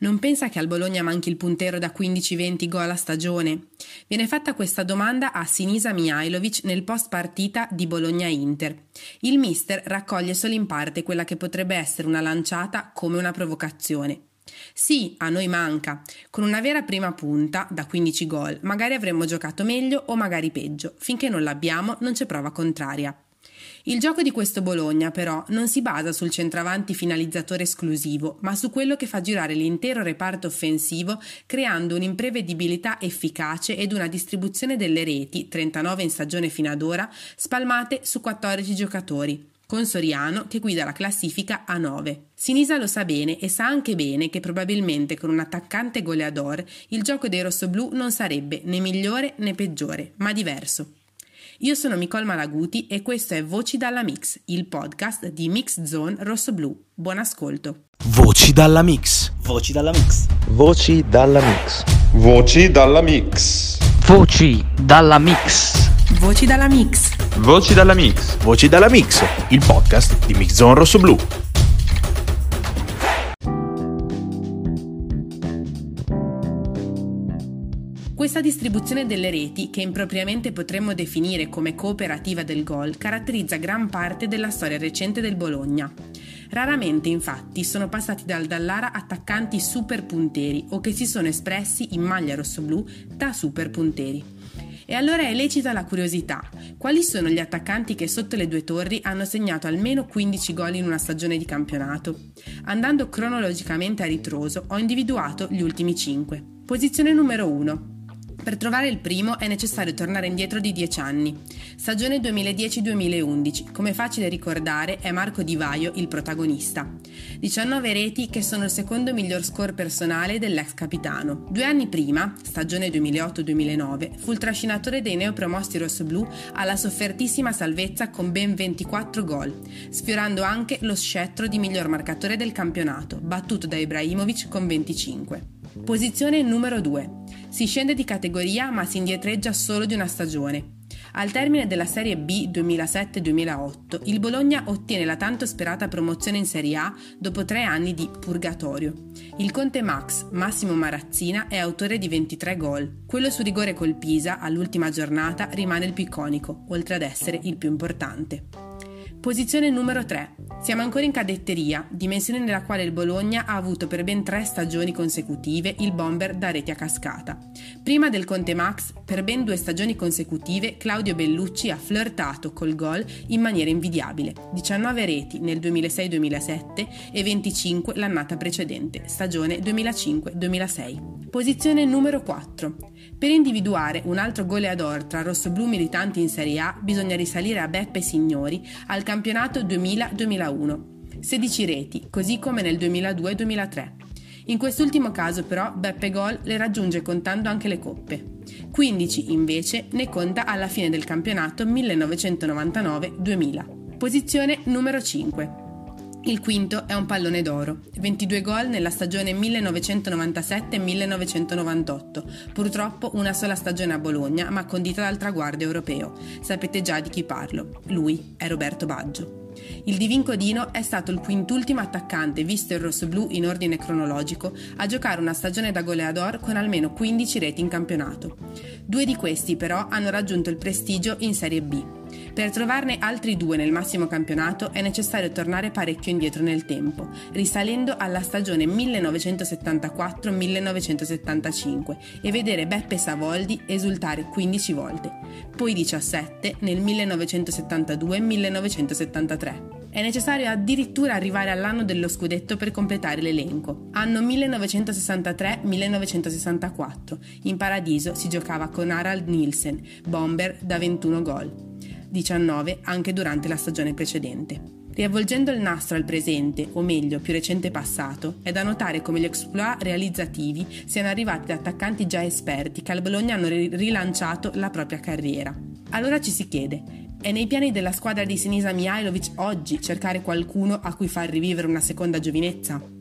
Non pensa che al Bologna manchi il puntero da 15-20 gol a stagione? Viene fatta questa domanda a Sinisa Mihailovic nel post partita di Bologna-Inter. Il mister raccoglie solo in parte quella che potrebbe essere una lanciata come una provocazione. Sì, a noi manca. Con una vera prima punta, da 15 gol, magari avremmo giocato meglio o magari peggio. Finché non l'abbiamo, non c'è prova contraria. Il gioco di questo Bologna, però, non si basa sul centravanti finalizzatore esclusivo, ma su quello che fa girare l'intero reparto offensivo, creando un'imprevedibilità efficace ed una distribuzione delle reti, 39 in stagione fino ad ora, spalmate su 14 giocatori con Soriano che guida la classifica a 9. Sinisa lo sa bene e sa anche bene che probabilmente con un attaccante goleador il gioco dei rossoblù non sarebbe né migliore né peggiore, ma diverso. Io sono Nicole Malaguti e questo è Voci dalla Mix, il podcast di Mix Zone Rosso Blu. Buon ascolto. Voci dalla Mix. Voci dalla Mix. Voci dalla Mix. Voci dalla Mix. Voci dalla Mix. Voci dalla Mix. Voci dalla Mix. Voci dalla Mix, il podcast di Mix Zone Rosso Questa distribuzione delle reti, che impropriamente potremmo definire come cooperativa del gol, caratterizza gran parte della storia recente del Bologna. Raramente, infatti, sono passati dal Dallara attaccanti super punteri o che si sono espressi in maglia rossoblù da super punteri. E allora è lecita la curiosità. Quali sono gli attaccanti che sotto le due torri hanno segnato almeno 15 gol in una stagione di campionato? Andando cronologicamente a ritroso, ho individuato gli ultimi 5. Posizione numero 1. Per trovare il primo è necessario tornare indietro di 10 anni. Stagione 2010-2011, come facile ricordare è Marco Di Vaio il protagonista. 19 reti che sono il secondo miglior score personale dell'ex capitano. Due anni prima, stagione 2008-2009, fu il trascinatore dei neopromosti rossoblù alla soffertissima salvezza con ben 24 gol, sfiorando anche lo scettro di miglior marcatore del campionato, battuto da Ibrahimovic con 25. Posizione numero 2. Si scende di categoria ma si indietreggia solo di una stagione. Al termine della Serie B 2007-2008, il Bologna ottiene la tanto sperata promozione in Serie A dopo tre anni di purgatorio. Il conte Max, Massimo Marazzina, è autore di 23 gol. Quello su rigore col Pisa, all'ultima giornata, rimane il più iconico, oltre ad essere il più importante. Posizione numero 3. Siamo ancora in cadetteria, dimensione nella quale il Bologna ha avuto per ben tre stagioni consecutive il bomber da reti a cascata. Prima del Conte Max, per ben due stagioni consecutive, Claudio Bellucci ha flirtato col gol in maniera invidiabile. 19 reti nel 2006-2007 e 25 l'annata precedente, stagione 2005-2006. Posizione numero 4. Per individuare un altro goleador tra rossoblù militanti in Serie A bisogna risalire a Beppe Signori al campionato 2000-2001. 16 reti, così come nel 2002-2003. In quest'ultimo caso però Beppe Gol le raggiunge contando anche le coppe. 15 invece ne conta alla fine del campionato 1999-2000. Posizione numero 5. Il quinto è un pallone d'oro, 22 gol nella stagione 1997-1998, purtroppo una sola stagione a Bologna ma condita dal traguardo europeo. Sapete già di chi parlo, lui è Roberto Baggio. Il Divincodino è stato il quintultimo attaccante visto il rossoblù in ordine cronologico a giocare una stagione da goleador con almeno 15 reti in campionato. Due di questi però hanno raggiunto il prestigio in Serie B. Per trovarne altri due nel massimo campionato è necessario tornare parecchio indietro nel tempo, risalendo alla stagione 1974-1975 e vedere Beppe Savoldi esultare 15 volte, poi 17 nel 1972-1973. È necessario addirittura arrivare all'anno dello scudetto per completare l'elenco. Anno 1963-1964. In paradiso si giocava con Harald Nielsen, bomber da 21 gol. 19 anche durante la stagione precedente. Riavvolgendo il nastro al presente, o meglio più recente passato, è da notare come gli exploit realizzativi siano arrivati da attaccanti già esperti che al Bologna hanno rilanciato la propria carriera. Allora ci si chiede, è nei piani della squadra di Sinisa Mihailovic oggi cercare qualcuno a cui far rivivere una seconda giovinezza?